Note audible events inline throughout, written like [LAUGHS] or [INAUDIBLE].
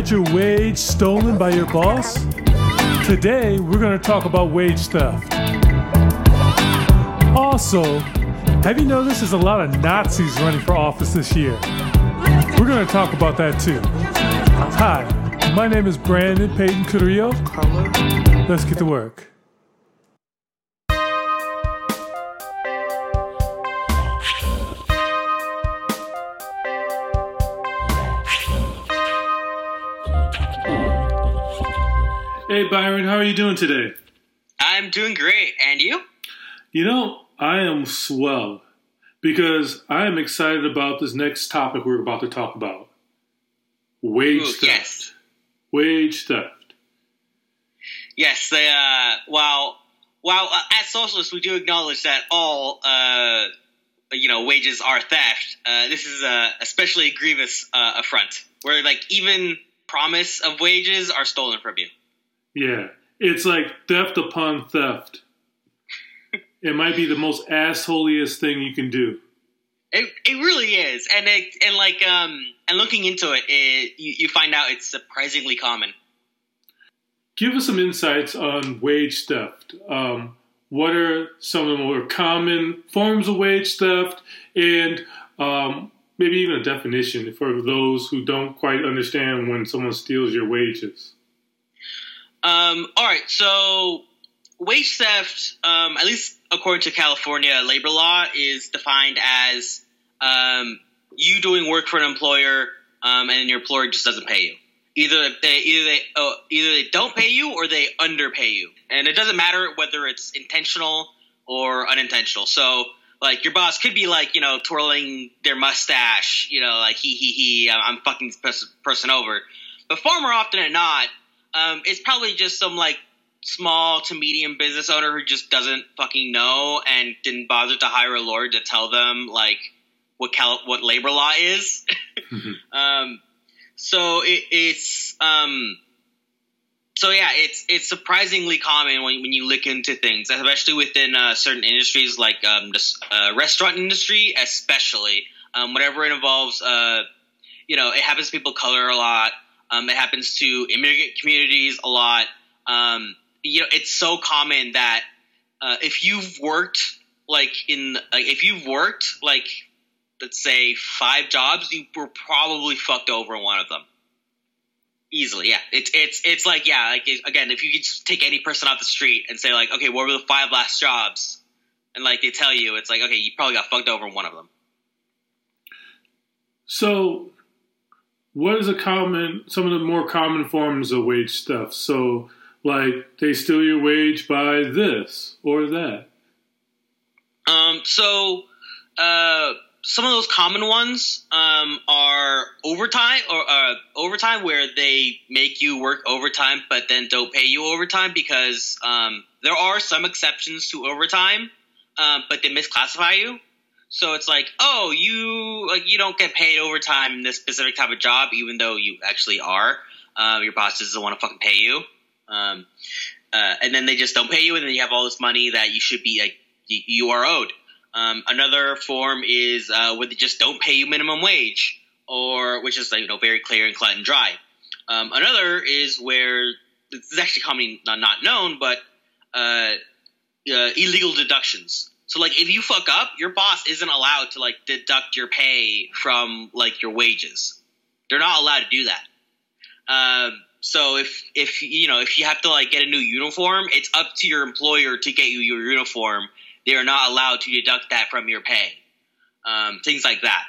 had your wage stolen by your boss? Today, we're going to talk about wage theft. Also, have you noticed there's a lot of Nazis running for office this year? We're going to talk about that too. Hi, my name is Brandon Payton Carrillo. Let's get to work. Hey Byron, how are you doing today? I'm doing great. And you? You know, I am swell because I am excited about this next topic we're about to talk about. Wage Ooh, theft. yes. Wage theft. Yes, they, uh, while, while uh, as socialists, we do acknowledge that all, uh, you know, wages are theft. Uh, this is a especially grievous uh, affront, where like even promise of wages are stolen from you. Yeah. It's like theft upon theft. it might be the most assholiest thing you can do. It, it really is, and it, and like um and looking into it, it you, you find out it's surprisingly common. Give us some insights on wage theft. Um, what are some of the more common forms of wage theft, and um, maybe even a definition for those who don't quite understand when someone steals your wages? Um, all right, so wage theft, um, at least according to California labor law, is defined as um, you doing work for an employer um, and your employer just doesn't pay you. Either they either they oh, either they don't pay you or they underpay you, and it doesn't matter whether it's intentional or unintentional. So. Like your boss could be like you know twirling their mustache, you know, like he he he, I'm fucking this person over. But far more often than not, um, it's probably just some like small to medium business owner who just doesn't fucking know and didn't bother to hire a lawyer to tell them like what cal- what labor law is. [LAUGHS] [LAUGHS] um, so it, it's um, so yeah, it's it's surprisingly common when, when you look into things, especially within uh, certain industries like um, the uh, restaurant industry, especially um, whatever it involves. Uh, you know, it happens to people of color a lot. Um, it happens to immigrant communities a lot. Um, you know, it's so common that uh, if you've worked like in if you've worked like let's say five jobs, you were probably fucked over in one of them. Easily, yeah. It's it's it's like yeah, like it- again, if you could just take any person off the street and say like, okay, what were the five last jobs? And like they tell you, it's like okay, you probably got fucked over in one of them. So, what is a common, some of the more common forms of wage stuff? So, like they steal your wage by this or that. Um, so, uh, some of those common ones um, are overtime or uh, overtime, where they make you work overtime, but then don't pay you overtime because um, there are some exceptions to overtime, um, but they misclassify you. So it's like, oh, you like you don't get paid overtime in this specific type of job, even though you actually are. Uh, your boss doesn't want to fucking pay you, um, uh, and then they just don't pay you, and then you have all this money that you should be like you are owed. Um, another form is uh, where they just don't pay you minimum wage, or which is you know very clear and cut and dry. Um, another is where this is actually commonly not, not known, but uh, uh, illegal deductions. So like if you fuck up, your boss isn't allowed to like deduct your pay from like your wages. They're not allowed to do that. Um, so if if you know if you have to like get a new uniform, it's up to your employer to get you your uniform. They are not allowed to deduct that from your pay. Um, things like that,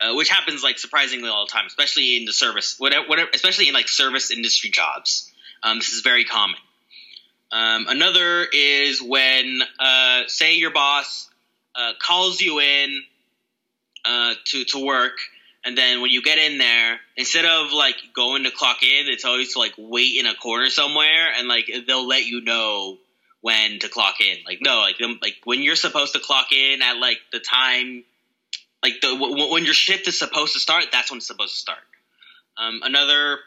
uh, which happens like surprisingly all the time, especially in the service, whatever, whatever especially in like service industry jobs. Um, this is very common. Um, another is when, uh, say, your boss uh, calls you in uh, to to work, And then when you get in there, instead of like going to clock in, it's always like wait in a corner somewhere, and like they'll let you know when to clock in. Like no, like them, like when you're supposed to clock in at like the time, like the w- when your shift is supposed to start, that's when it's supposed to start. Um, another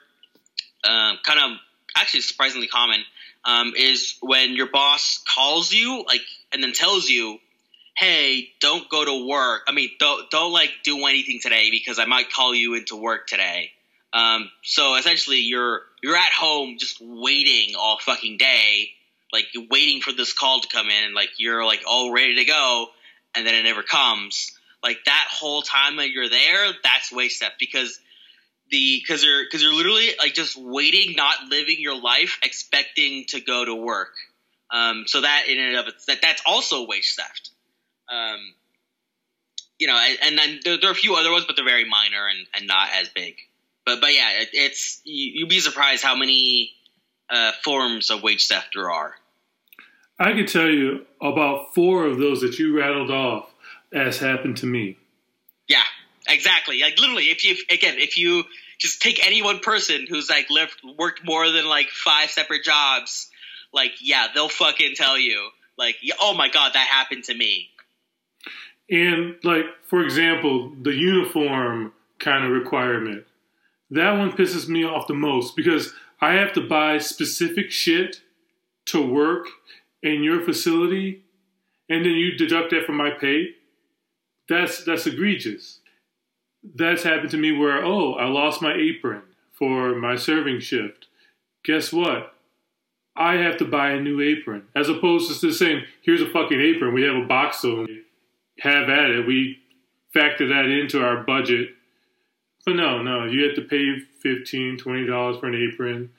uh, kind of actually surprisingly common um, is when your boss calls you like and then tells you hey don't go to work. I mean don't don't like do anything today because i might call you into work today. Um, so essentially you're you're at home just waiting all fucking day like waiting for this call to come in and like you're like all ready to go and then it never comes. Like that whole time that you're there that's waste step because the because you're because you're literally like just waiting, not living your life, expecting to go to work. Um, so that in and of it, that that's also wage theft. Um, you know, and, and then there, there, are a few other ones, but they're very minor and, and not as big. But but yeah, it, it's you, would be surprised how many uh, forms of wage theft there are. I could tell you about four of those that you rattled off as happened to me. Yeah, Exactly. Like literally, if you again, if you just take any one person who's like lived worked more than like five separate jobs, like yeah, they'll fucking tell you like, oh my god, that happened to me. And like for example, the uniform kind of requirement. That one pisses me off the most because I have to buy specific shit to work in your facility and then you deduct that from my pay. That's that's egregious that's happened to me where, oh, I lost my apron for my serving shift. Guess what? I have to buy a new apron. As opposed to saying, here's a fucking apron. We have a box of them. Have at it. We factor that into our budget. But no, no, you have to pay $15, $20 for an apron.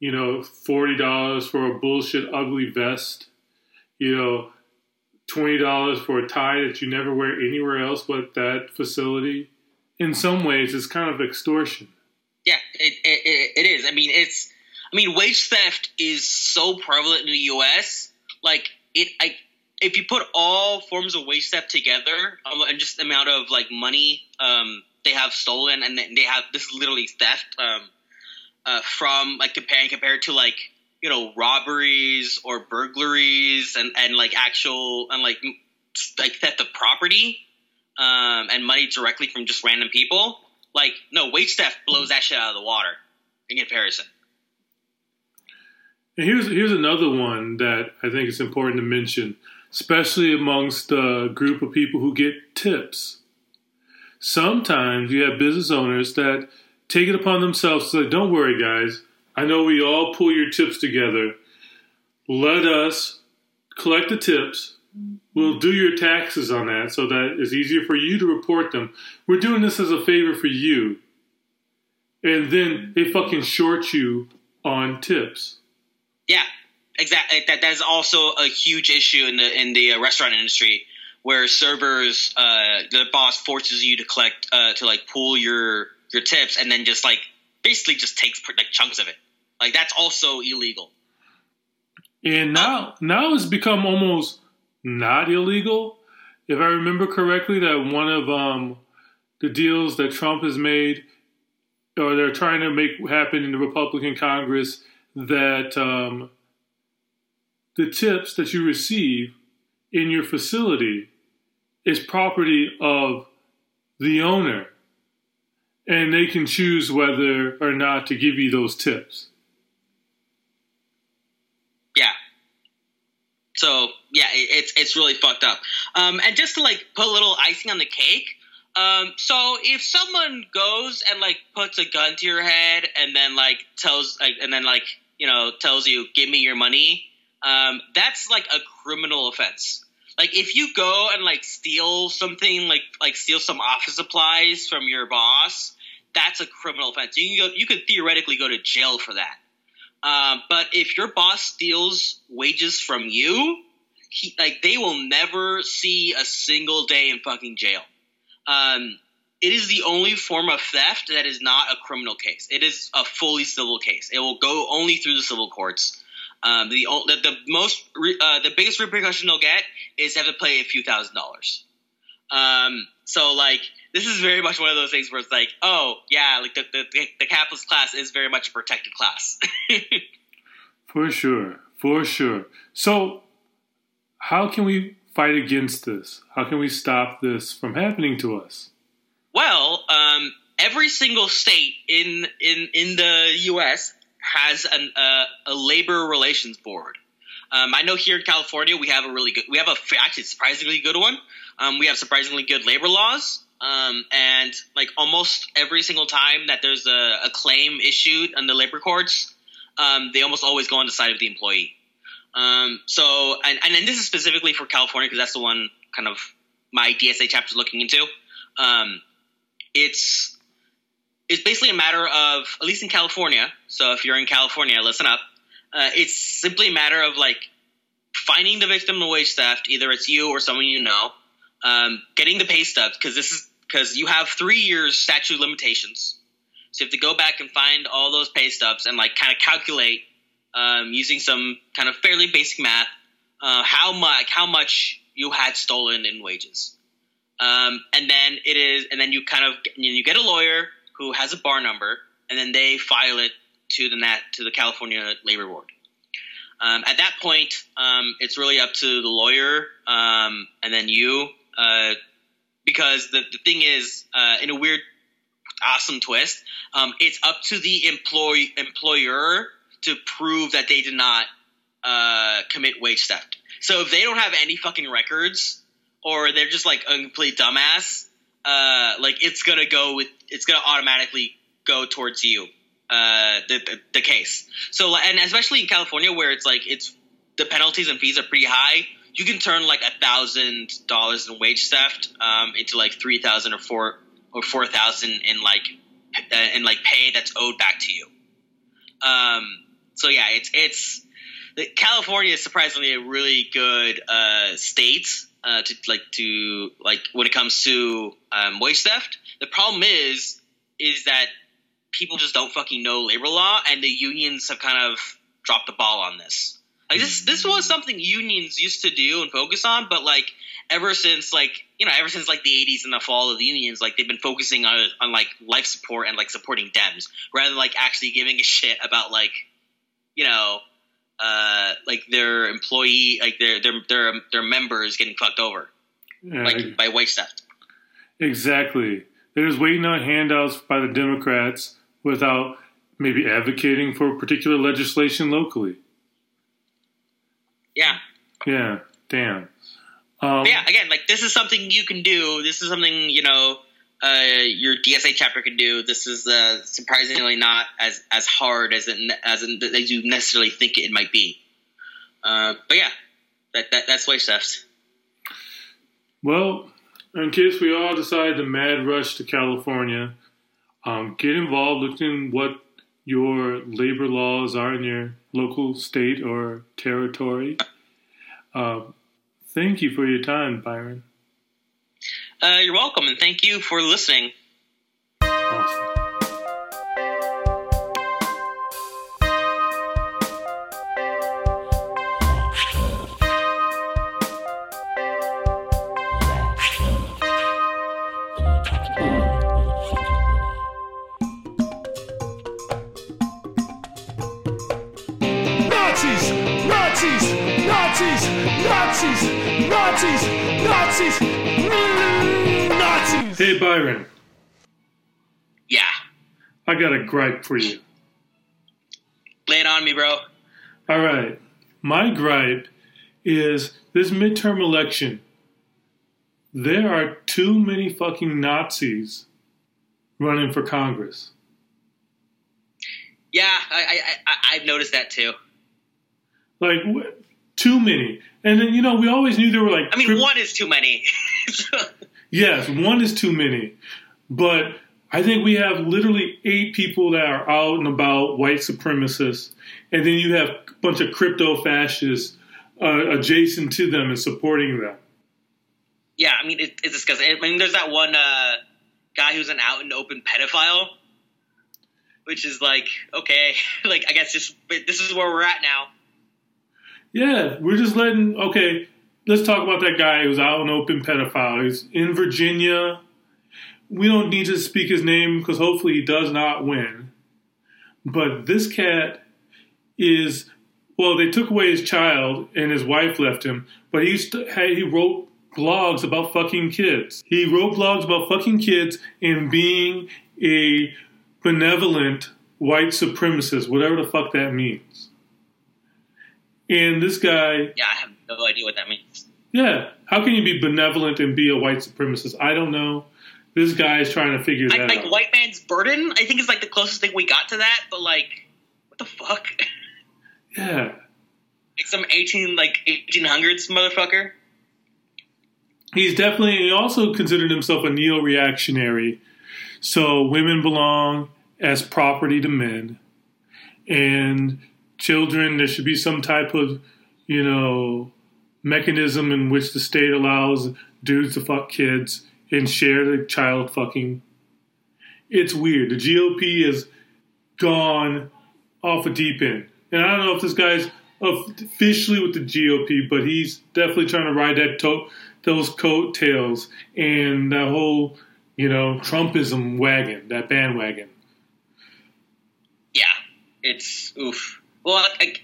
You know, $40 for a bullshit ugly vest. You know, $20 for a tie that you never wear anywhere else but that facility in some ways is kind of extortion. Yeah, it, it, it is. I mean, it's. I mean, wage theft is so prevalent in the U.S. Like it, I, if you put all forms of wage theft together um, and just the amount of like money um, they have stolen, and they have this is literally theft um, uh, from like comparing compared to like you know robberies or burglaries and and like actual and like like theft of property um, and money directly from just random people, like no, theft blows that shit out of the water in comparison. And here's here's another one that I think is important to mention, especially amongst the group of people who get tips. Sometimes you have business owners that take it upon themselves to say, "Don't worry, guys. I know we all pull your tips together. Let us collect the tips We'll do your taxes on that so that it's easier for you to report them. We're doing this as a favor for you. And then they fucking short you on tips. Yeah, exactly. That that's also a huge issue in the in the uh, restaurant industry where servers, uh, the boss forces you to collect uh, to like pool your your tips and then just like basically just takes like chunks of it. Like that's also illegal. And now um, now it's become almost not illegal. If I remember correctly, that one of um, the deals that Trump has made, or they're trying to make happen in the Republican Congress, that um, the tips that you receive in your facility is property of the owner, and they can choose whether or not to give you those tips. Yeah. So yeah, it's it's really fucked up. Um, and just to like put a little icing on the cake. Um, so if someone goes and like puts a gun to your head and then like tells like and then like you know tells you give me your money, um, that's like a criminal offense. Like if you go and like steal something like like steal some office supplies from your boss, that's a criminal offense. You can go you could theoretically go to jail for that. Um, but if your boss steals wages from you, he, like they will never see a single day in fucking jail. Um, it is the only form of theft that is not a criminal case. It is a fully civil case. It will go only through the civil courts. Um, the, the, the most uh, the biggest repercussion they'll get is have to pay a few thousand dollars. Um, so like this is very much one of those things where it's like, oh yeah, like the the, the capitalist class is very much a protected class. [LAUGHS] For sure, for sure. So, how can we fight against this? How can we stop this from happening to us? well, um, every single state in in in the U.S. has an, uh, a labor relations board. Um, I know here in California we have a really good, we have a actually surprisingly good one. Um, we have surprisingly good labor laws. Um, and like almost every single time that there's a, a claim issued in the labor courts, um, they almost always go on the side of the employee. Um, so, and, and then this is specifically for California because that's the one kind of my DSA chapter is looking into. Um, it's it's basically a matter of at least in California. So if you're in California, listen up. Uh, it's simply a matter of like finding the victim of wage theft, either it's you or someone you know, um, getting the pay stubs because this is because you have three years statute limitations. So you have to go back and find all those pay stubs and like kind of calculate um, using some kind of fairly basic math uh, how much how much you had stolen in wages. Um, and then it is, and then you kind of you get a lawyer who has a bar number, and then they file it to the nat to the California Labor Board. Um, at that point, um, it's really up to the lawyer um, and then you, uh, because the, the thing is, uh, in a weird, awesome twist, um, it's up to the employ employer to prove that they did not uh, commit wage theft. So if they don't have any fucking records, or they're just like a complete dumbass, uh, like it's gonna go with, it's gonna automatically go towards you uh, the, the, the case. So and especially in California where it's like it's the penalties and fees are pretty high. You can turn like a thousand dollars in wage theft um, into like three thousand or four or four thousand in like uh, in like pay that's owed back to you. Um, so yeah, it's it's California is surprisingly a really good uh, state uh, to like to like when it comes to um, wage theft. The problem is is that people just don't fucking know labor law, and the unions have kind of dropped the ball on this. Like this, this was something unions used to do and focus on, but like ever since like you know ever since like the 80s and the fall of the unions, like they've been focusing on on like life support and like supporting Dems rather than like actually giving a shit about like you know uh, like their employee like their their their their members getting fucked over Yeah, like by wage theft. exactly. They're just waiting on handouts by the Democrats without maybe advocating for particular legislation locally. Yeah, Yeah, damn. Um, yeah, again, like this is something you can do. This is something you know uh, your DSA chapter can do. This is uh, surprisingly not as as hard as it as, in, as you necessarily think it might be. Uh, but yeah, that, that that's wage theft. Well, in case we all decide to mad rush to California, um, get involved, look in what your labor laws are in your local state or territory. Um, thank you for your time, Byron. Uh, you're welcome, and thank you for listening. Nazis! Mm, Nazis! Hey, Byron, Yeah, I got a gripe for you. lay it on me, bro. All right. My gripe is this midterm election. There are too many fucking Nazis running for Congress. Yeah, I, I, I I've noticed that too. Like, too many. And then, you know, we always knew there were like. I mean, one is too many. [LAUGHS] Yes, one is too many. But I think we have literally eight people that are out and about, white supremacists. And then you have a bunch of crypto fascists uh, adjacent to them and supporting them. yeah, I mean, it, it's disgusting. I mean, there's that one uh, guy who's an out and open pedophile, which is like, okay, [LAUGHS] like I guess just this is where we're at now. Yeah, we're just letting. Okay, let's talk about that guy who's out and open pedophile. He's in Virginia. We don't need to speak his name because hopefully he does not win. But this cat is well, they took away his child and his wife left him, but he he wrote blogs about fucking kids. He wrote blogs about fucking kids and being a benevolent white supremacist, whatever the fuck that means. And this guy, Yeah, I have no idea what that means. yeah, how can you be benevolent and be a white supremacist? I don't know. This guy is trying to figure I, that like out. white man's burden. I think is like the closest thing we got to that. But like, what the fuck? Yeah. [LAUGHS] like some eighteen like eighteen hundreds motherfucker. He's definitely, he also considered himself a neo reactionary. So women belong as property to men. And children, there should be some type of, you know, mechanism in which the state allows dudes to fuck kids and share the child fucking. It's weird. The GOP has gone off a deep end. And I don't know if this guy's officially with the GOP, but he's definitely trying to ride that to- those coattails and that whole, you know, Trumpism wagon, that bandwagon. Yeah, it's oof. Well, like,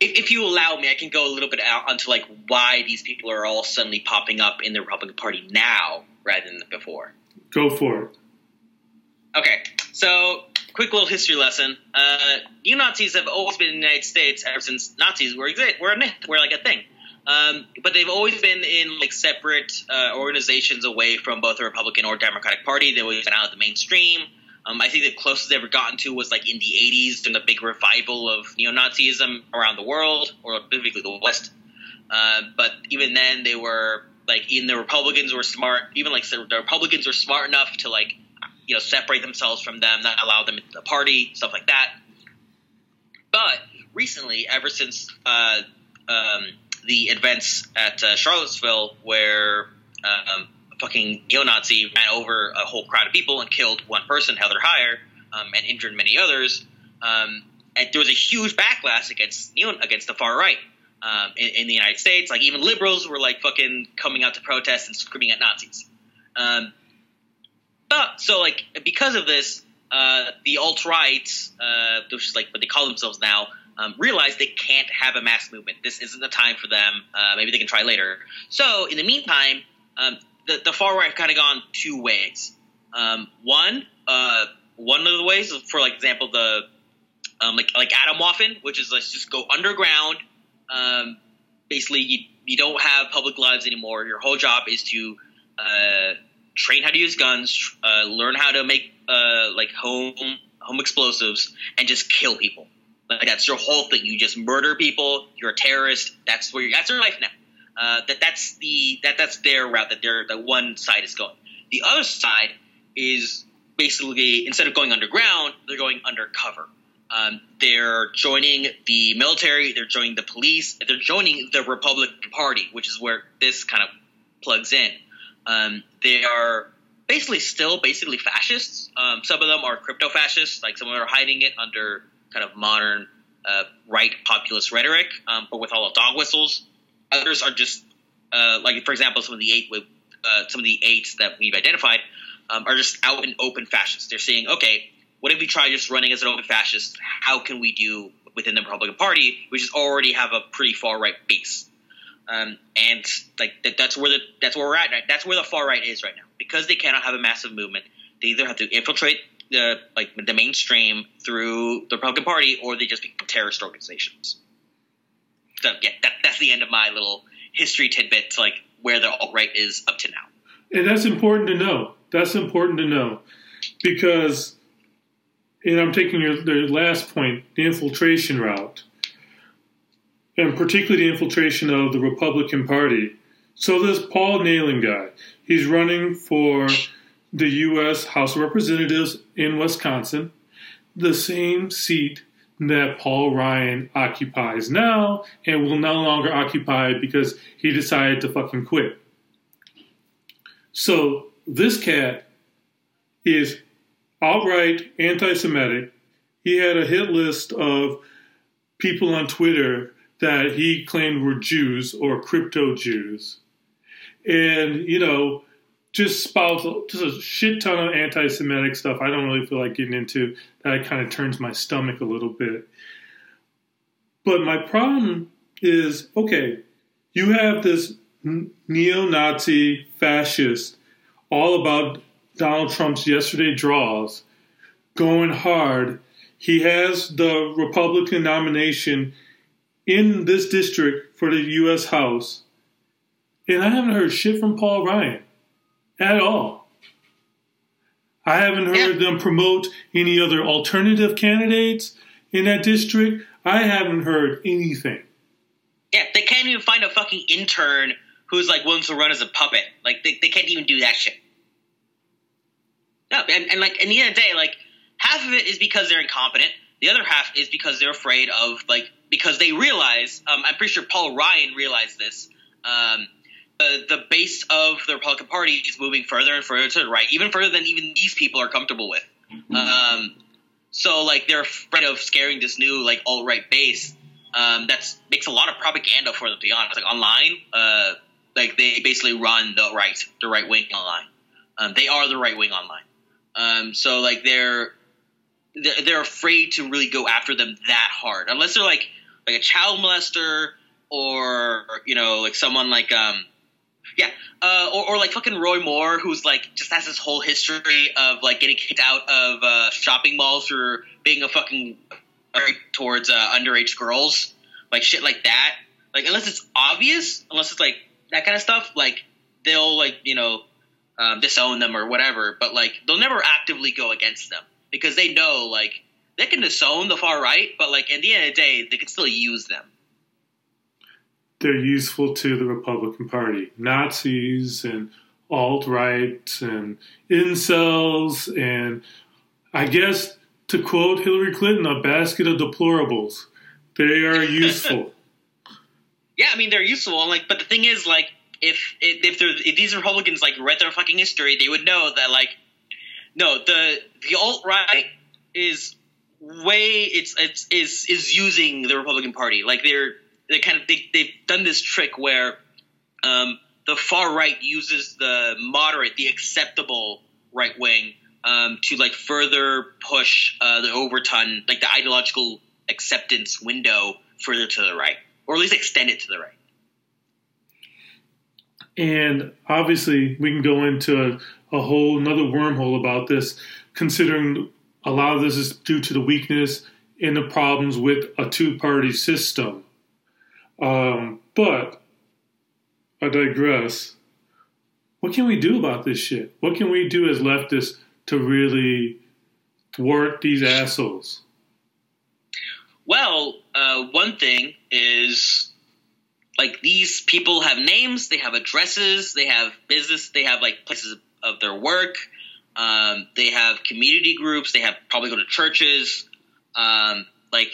if, if you allow me, I can go a little bit out onto like why these people are all suddenly popping up in the Republican Party now rather than before. Go for it. Okay, so quick little history lesson. Uh, neo Nazis have always been in the United States ever since Nazis were exist were, a, were like a thing. Um, but they've always been in like separate uh, organizations away from both the Republican or Democratic Party. They've always been out of the mainstream. Um, I think the closest they've ever gotten to was like in the 80s during the big revival of neo Nazism around the world, or specifically the West. Uh, but even then, they were like, even the Republicans were smart. Even like the Republicans were smart enough to like, you know, separate themselves from them, not allow them into the party, stuff like that. But recently, ever since uh, um, the events at uh, Charlottesville, where um, fucking neo-Nazi ran over a whole crowd of people and killed one person, Heather Heyer, um, and injured many others, um, and there was a huge backlash against neo- against the far right um, in, in the United States. Like even liberals were like fucking coming out to protest and screaming at Nazis. Um, but so like because of this, uh, the alt right, uh, which is like what they call themselves now, um, realize they can't have a mass movement. This isn't the time for them. Uh, maybe they can try later. So in the meantime, um, the, the far right have kind of gone two ways. Um, one, uh, one of the ways, for like example, the um, like like Atomwaffen, which is let's just go underground. Um, basically, you, you don't have public lives anymore. Your whole job is to uh, train how to use guns, uh, learn how to make uh, like home home explosives, and just kill people. Like that's your whole thing. You just murder people. You're a terrorist. That's where you're, that's their life now. Uh, that that's the that that's their route. That their the one side is going. The other side is basically instead of going underground, they're going undercover. Um, they're joining the military. They're joining the police. They're joining the Republican Party, which is where this kind of plugs in. Um, they are basically still basically fascists. Um, some of them are crypto fascists, like some of them are hiding it under kind of modern uh, right populist rhetoric, um, but with all the dog whistles. Others are just uh, like, for example, some of the eight with uh, some of the eights that we've identified um, are just out and open fascists. They're saying, okay, what if we try just running as an open fascist? How can we do within the Republican Party, which is already have a pretty far right base? Um, and like that, that's where the that's where we're at. Right? That's where the far right is right now because they cannot have a massive movement. They either have to infiltrate the like the mainstream through the Republican Party, or they just become terrorist organizations. So yeah, that, that's the end of my little history tidbit to like where the alt right is up to now. And that's important to know. That's important to know because, and I'm taking your last point, the infiltration route, and particularly the infiltration of the Republican Party. So this Paul Nehlen guy, he's running for the U.S. House of Representatives in Wisconsin, the same seat that Paul Ryan occupies now and will no longer occupy because he decided to fucking quit. So this cat is outright anti Semitic. He had a hit list of people on Twitter that he claimed were Jews or crypto Jews. And, you know, just spouts just a shit ton of anti Semitic stuff I don't really feel like getting into. That kind of turns my stomach a little bit. But my problem is okay, you have this neo Nazi fascist all about Donald Trump's yesterday draws going hard. He has the Republican nomination in this district for the U.S. House. And I haven't heard shit from Paul Ryan at all. I haven't heard yeah. them promote any other alternative candidates in that district. I haven't heard anything. Yeah, they can't even find a fucking intern who's like willing to run as a puppet. Like they, they can't even do that shit. No, and, and like in the end of the day, like half of it is because they're incompetent. The other half is because they're afraid of like because they realize. Um, I'm pretty sure Paul Ryan realized this. Um, the, the base of the Republican Party is moving further and further to the right, even further than even these people are comfortable with. Mm-hmm. Um, so like they're afraid of scaring this new like alt right base. Um, that makes a lot of propaganda for them. To be honest, like online, uh, like they basically run the right, the right wing online. Um, they are the right wing online. Um, so like they're they're afraid to really go after them that hard, unless they're like like a child molester or you know like someone like um yeah, uh, or, or like fucking Roy Moore, who's like just has this whole history of like getting kicked out of uh, shopping malls for being a fucking towards uh, underage girls, like shit like that. Like unless it's obvious, unless it's like that kind of stuff, like they'll like you know um, disown them or whatever. But like they'll never actively go against them because they know like they can disown the far right, but like at the end of the day, they can still use them they're useful to the Republican Party. Nazis and alt right and incels, and I guess to quote Hillary Clinton, a basket of deplorables. They are [LAUGHS] useful. yeah, I mean they're useful. Like, but the thing is, like, if if if these Republicans like read their fucking history, they would know that like, no, the the alt right is way it's it's is is using the Republican Party. Like they're they kind of they, they've done this trick where um, the far right uses the moderate, the acceptable right wing um, to like further push uh, the overton, like the ideological acceptance window further to the right, or at least extend it to the right. And obviously, we can go into a, a whole another wormhole about this, considering a lot of this is due to the weakness and the problems with a two party system. Um, but I digress. What can we do about this shit? What can we do as leftists to really thwart these assholes? Well, uh, one thing is like these people have names, they have addresses, they have business, they have like places of their work, um, they have community groups, they have probably go to churches. Um, like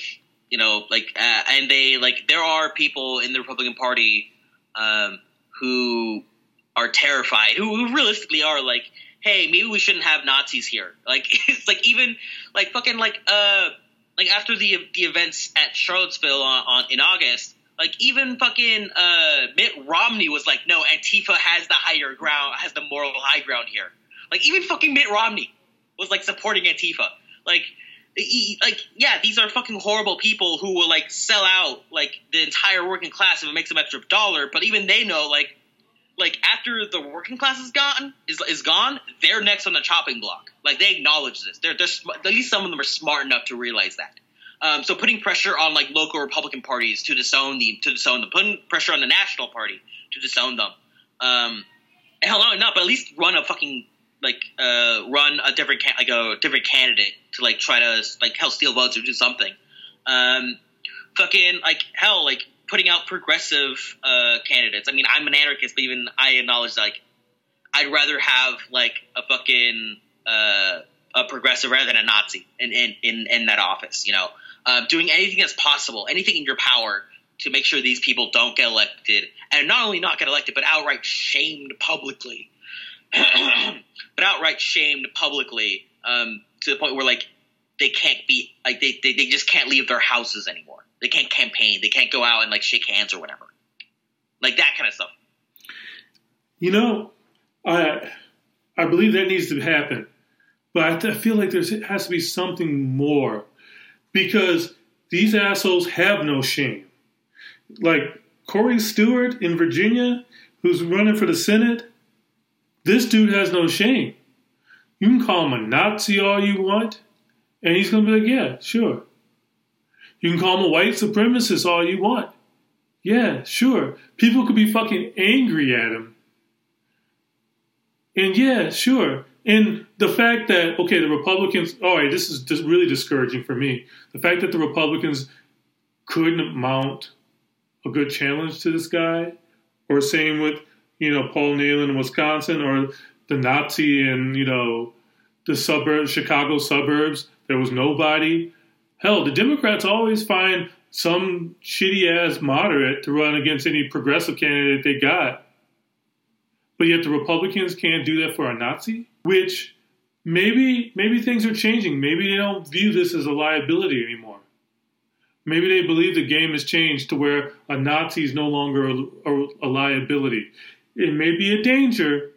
you know, like, uh, and they like there are people in the Republican Party um, who are terrified, who, who realistically are like, hey, maybe we shouldn't have Nazis here. [LAUGHS] Like, it's like even like fucking like uh like after the the events at Charlottesville on, on in August. Like even fucking uh, Mitt Romney was like, no, Antifa has the higher ground, has the moral high ground here. Like even fucking Mitt Romney was like supporting Antifa. Like like yeah these are fucking horrible people who will like sell out like the entire working class if it makes them extra dollar. But even they know like like after the working class is gone is, is gone they're next on the chopping block. Like they acknowledge this. They're, they're at least some of them are smart enough to realize that. Um, so putting pressure on like local republican parties to disown the to disown them putting pressure on the national party to disown them um, hell no not but at least run a fucking like uh, run a different ca- like a different candidate to like try to like help steal votes or do something. Um, fucking like hell, like putting out progressive uh, candidates. I mean, I'm an anarchist, but even I acknowledge like I'd rather have like a fucking uh, a progressive rather than a Nazi in in in, in that office. You know, uh, doing anything that's possible, anything in your power to make sure these people don't get elected, and not only not get elected, but outright shamed publicly but outright shamed publicly um, to the point where like they can't be like they, they they just can't leave their houses anymore. They can't campaign. They can't go out and like shake hands or whatever. Like that kind of stuff. You know, I I believe that needs to happen, but I, th- I feel like there has to be something more because these assholes have no shame. Like Corey Stewart in Virginia, who's running for the Senate, this dude has no shame. You can call him a Nazi all you want, and he's going to be like, yeah, sure. You can call him a white supremacist all you want. Yeah, sure. People could be fucking angry at him. And yeah, sure. And the fact that, okay, the Republicans, all right, this is just really discouraging for me. The fact that the Republicans couldn't mount a good challenge to this guy, or same with, you know, Paul Nehlen in Wisconsin, or the Nazi in, you know, the suburbs, Chicago suburbs, there was nobody. Hell, the Democrats always find some shitty ass moderate to run against any progressive candidate they got. But yet the Republicans can't do that for a Nazi, which maybe maybe things are changing. Maybe they don't view this as a liability anymore. Maybe they believe the game has changed to where a Nazi is no longer a, a, a liability. It may be a danger,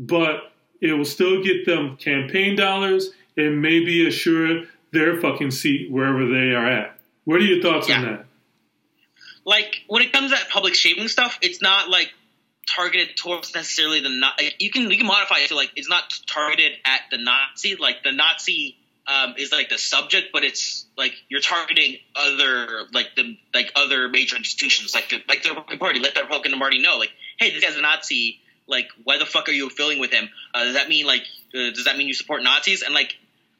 but it will still get them campaign dollars and maybe assure their fucking seat wherever they are at. What are your thoughts on that? Like when it comes to that public shaming stuff, it's not like targeted towards necessarily the not. Like, you can you can modify it to like it's not targeted at the Nazi. Like the Nazi um, is like the subject, but it's like you're targeting other like the like other major institutions, like the like the Republican Party. Let the Republican Party know, like, hey, this guy's a Nazi. Like, why the fuck are you affiliating with him? Uh, does that mean like uh, does that mean you support Nazis? And like,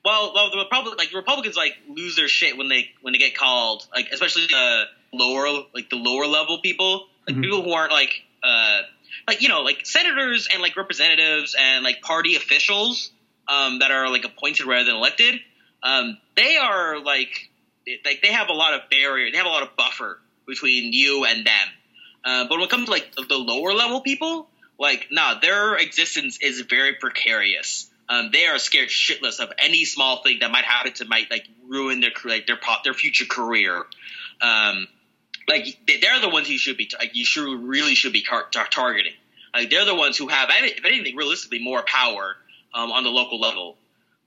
well, well, the Republic like the Republicans like lose their shit when they when they get called, like especially the lower like the lower level people, like Mhm. people who aren't like uh like you know like senators and like representatives and like party officials um, that are like appointed rather than elected. Um, they are like like they have a lot of barrier, they have a lot of buffer between you and them. Uh, but when it comes to like the lower level people, like nah, their existence is very precarious. Um, they are scared shitless of any small thing that might happen to might like ruin their like their pop their future career. Um, like they- they're the ones you should be like you should really should be tar- tar- targeting. Like they're the ones who have, if anything, realistically more power um, on the local level.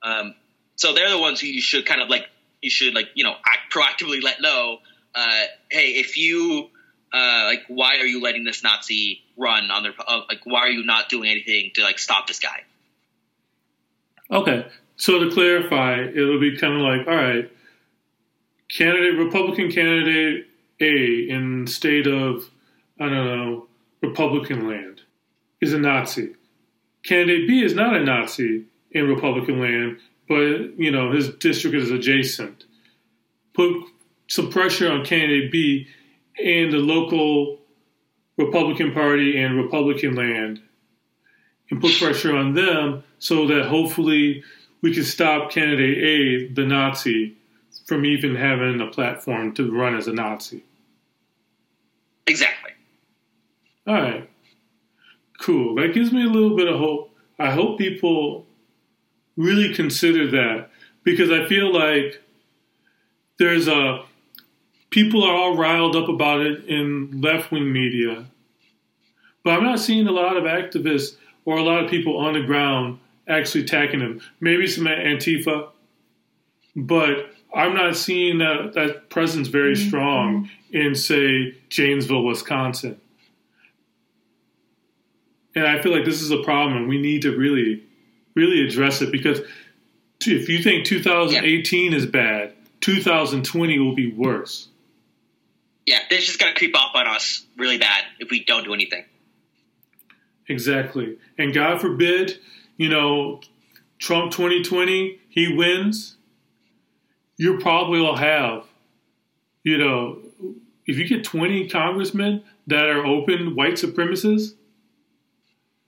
Um, so they're the ones who you should kind of like you should like you know act, proactively let know. Uh, hey, if you uh, like, why are you letting this Nazi run on their uh, like? Why are you not doing anything to like stop this guy? Okay. So to clarify, it'll be kind of like, all right, candidate Republican candidate A in state of I don't know Republican land is a Nazi. Candidate B is not a Nazi in Republican land, but you know his district is adjacent. Put some pressure on candidate B and the local Republican Party and Republican land and put pressure on them so that hopefully we can stop candidate A, the Nazi, from even having a platform to run as a Nazi. Exactly. All right. Cool. That gives me a little bit of hope. I hope people really consider that because I feel like there's a people are all riled up about it in left wing media. But I'm not seeing a lot of activists or a lot of people on the ground actually attacking them. Maybe some at Antifa, but I'm not seeing that, that presence very mm-hmm. strong in, say, Janesville, Wisconsin. And I feel like this is a problem, and we need to really, really address it because if you think 2018 is bad, 2020 will be worse. Yeah, this is gonna creep up on us really bad if we don't do anything. Exactly. And God forbid, you know, Trump 2020, he wins, you probably will have, you know, if you get 20 congressmen that are open white supremacists,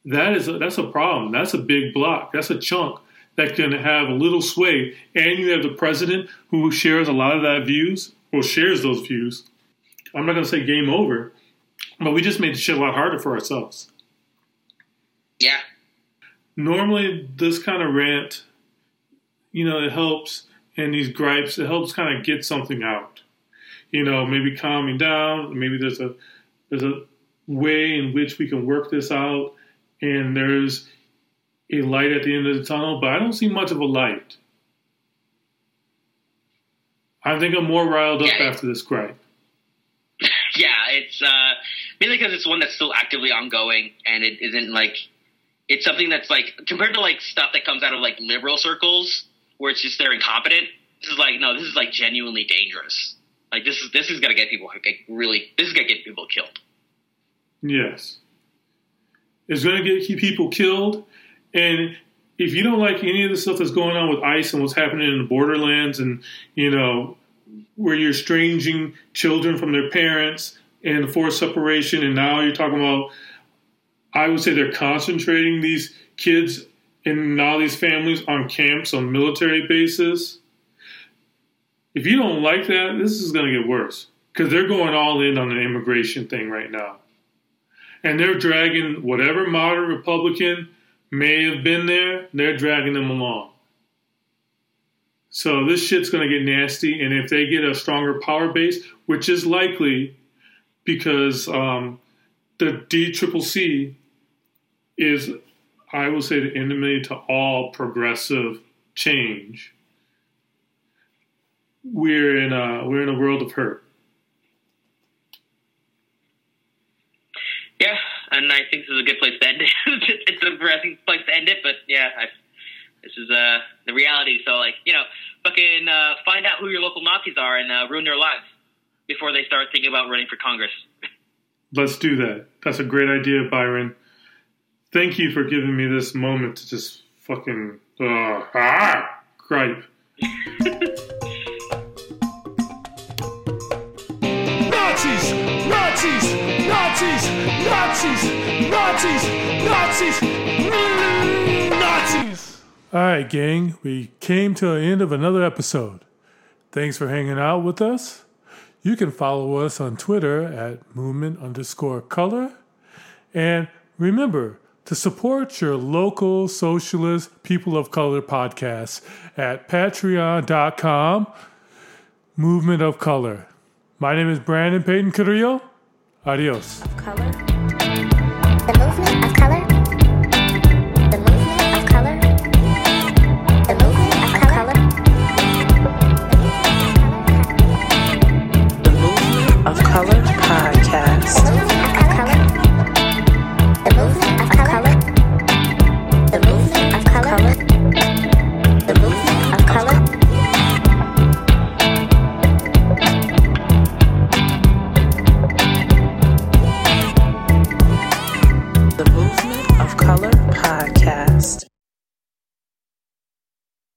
that is a, that's a problem. That's a big block. That's a chunk that can have a little sway. And you have the president who shares a lot of that views or shares those views. I'm not going to say game over, but we just made the shit a lot harder for ourselves Yeah, normally this kind of rant, you know, it helps and these gripes, it helps kind of get something out. You know, maybe calming down. Maybe there's a there's a way in which we can work this out, and there's a light at the end of the tunnel. But I don't see much of a light. I think I'm more riled up Yeah. after this gripe. [COUGHS] Yeah, it's uh, mainly because it's one that's still actively ongoing, and it isn't like it's something that's like compared to like stuff that comes out of like liberal circles where it's just they're incompetent. This is like no, this is like genuinely dangerous. Like this is this is gonna get people like really this is gonna get people killed. Yes. It's going to get people killed. And if you don't like any of the stuff that's going on with ICE and what's happening in the borderlands and, you know, where you're estranging children from their parents and forced separation, and now you're talking about, I would say they're concentrating these kids and all these families on camps, on military bases. If you don't like that, this is going to get worse because they're going all in on the immigration thing right now and they're dragging whatever moderate Republican may have been there, they're dragging them along. So this shit's going to get nasty, and if they get a stronger power base, which is likely because um, the DCCC is, I will say, the enemy to all progressive change. We're in a we're in a world of hurt. Yeah, and I think this is a good place to end it. [LAUGHS] it's a depressing place to end it, but yeah, I, this is uh, the reality. So, like, you know, fucking uh, find out who your local Nazis are and uh, ruin their lives before they start thinking about running for Congress. [LAUGHS] Let's do that. That's a great idea, Byron. Thank you for giving me this moment to just fucking uh, ah, gripe. [LAUGHS] Nazis! Nazis! Nazis! Nazis! Nazis! Nazis! Mm, Nazis! All right, gang, we came to the end of another episode. Thanks for hanging out with us. You can follow us on Twitter at movement underscore color. And remember to support your local socialist people of color podcast at patreon.com movement of color. My name is Brandon Payton Carrillo. Adios. Color. The movement of color